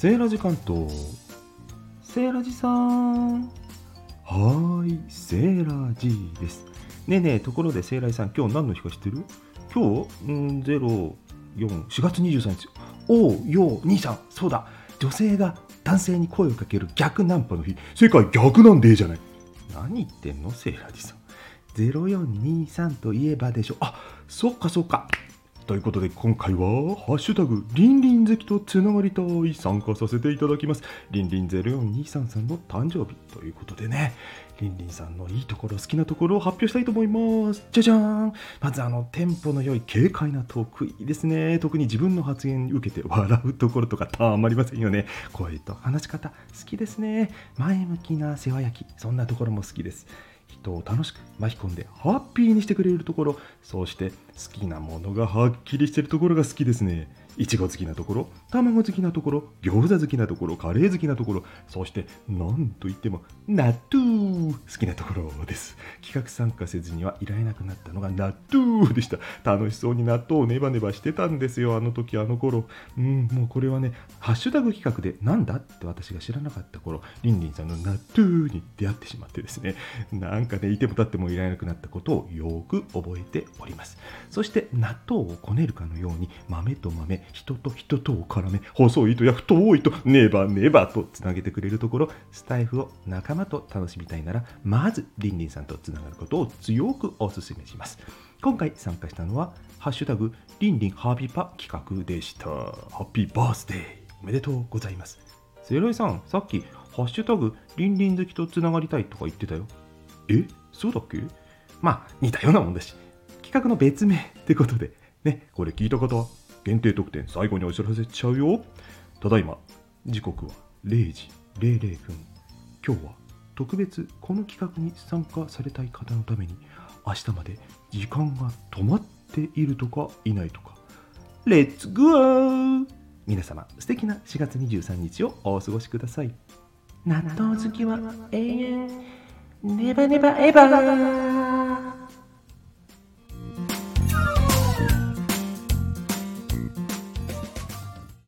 セーラジ関東セーラジさん。はーい。セーラジです。ねえねえところでセーラジさん今日何の日か知ってる？今日？ん0 4 4月23日。おうよう兄さん。そうだ。女性が男性に声をかける逆ナンパの日。世界逆なんでえじゃない。何言ってんの？セーラジさん。0423といえばでしょ。あそっかそっか。ということで今回は「ハッシュタグリンリン好きとつながりたい」参加させていただきます。リンリン0423さんの誕生日ということでね。リンリンさんのいいところ好きなところを発表したいと思います。じゃじゃーん。まずあのテンポの良い軽快なトークいいですね。特に自分の発言受けて笑うところとかたまりませんよね。声と話し方好きですね。前向きな世話焼き。そんなところも好きです。人を楽しく巻き込んでハッピーにしてくれるところそして好きなものがはっきりしてるところが好きですね。いちご好きなところ卵好きなところ餃子好きなところカレー好きなところそして何といっても納豆好きなところです。企画参加せずにはいられなくなったのが納豆でした。楽しそうに納豆をネバネバしてたんですよあの時あの頃。うんもうこれはねハッシュタグ企画でなんだって私が知らなかった頃リンリンさんの納豆に出会ってしまってですね。なんかねいても立ってもいられなくなったことをよく覚えております。そして納豆をこねるかのように豆と豆人と人とを絡め細い糸や太い糸ネバネバとつなげてくれるところスタイフを仲間と楽しみたいならまずリンリンさんとつながることを強くお勧めします。今回参加したのは「ハッシュタグリンリンハービパ」企画でした。ハッピーバースデーおめでとうございます。セロイさんさっき「ハッシュタグリンリン好きとつながりたい」とか言ってたよ。えそうだっけ？まあ似たようなもんだし。企画の別名ってことで。ねこれ聞いた方は限定特典最後にお知らせちゃうよ。ただいま時刻は0時00分。今日は特別この企画に参加されたい方のために明日まで時間が止まっているとかいないとか。レッツゴー！皆様素敵な4月23日をお過ごしください。納豆好きは永遠。ネバネバエバー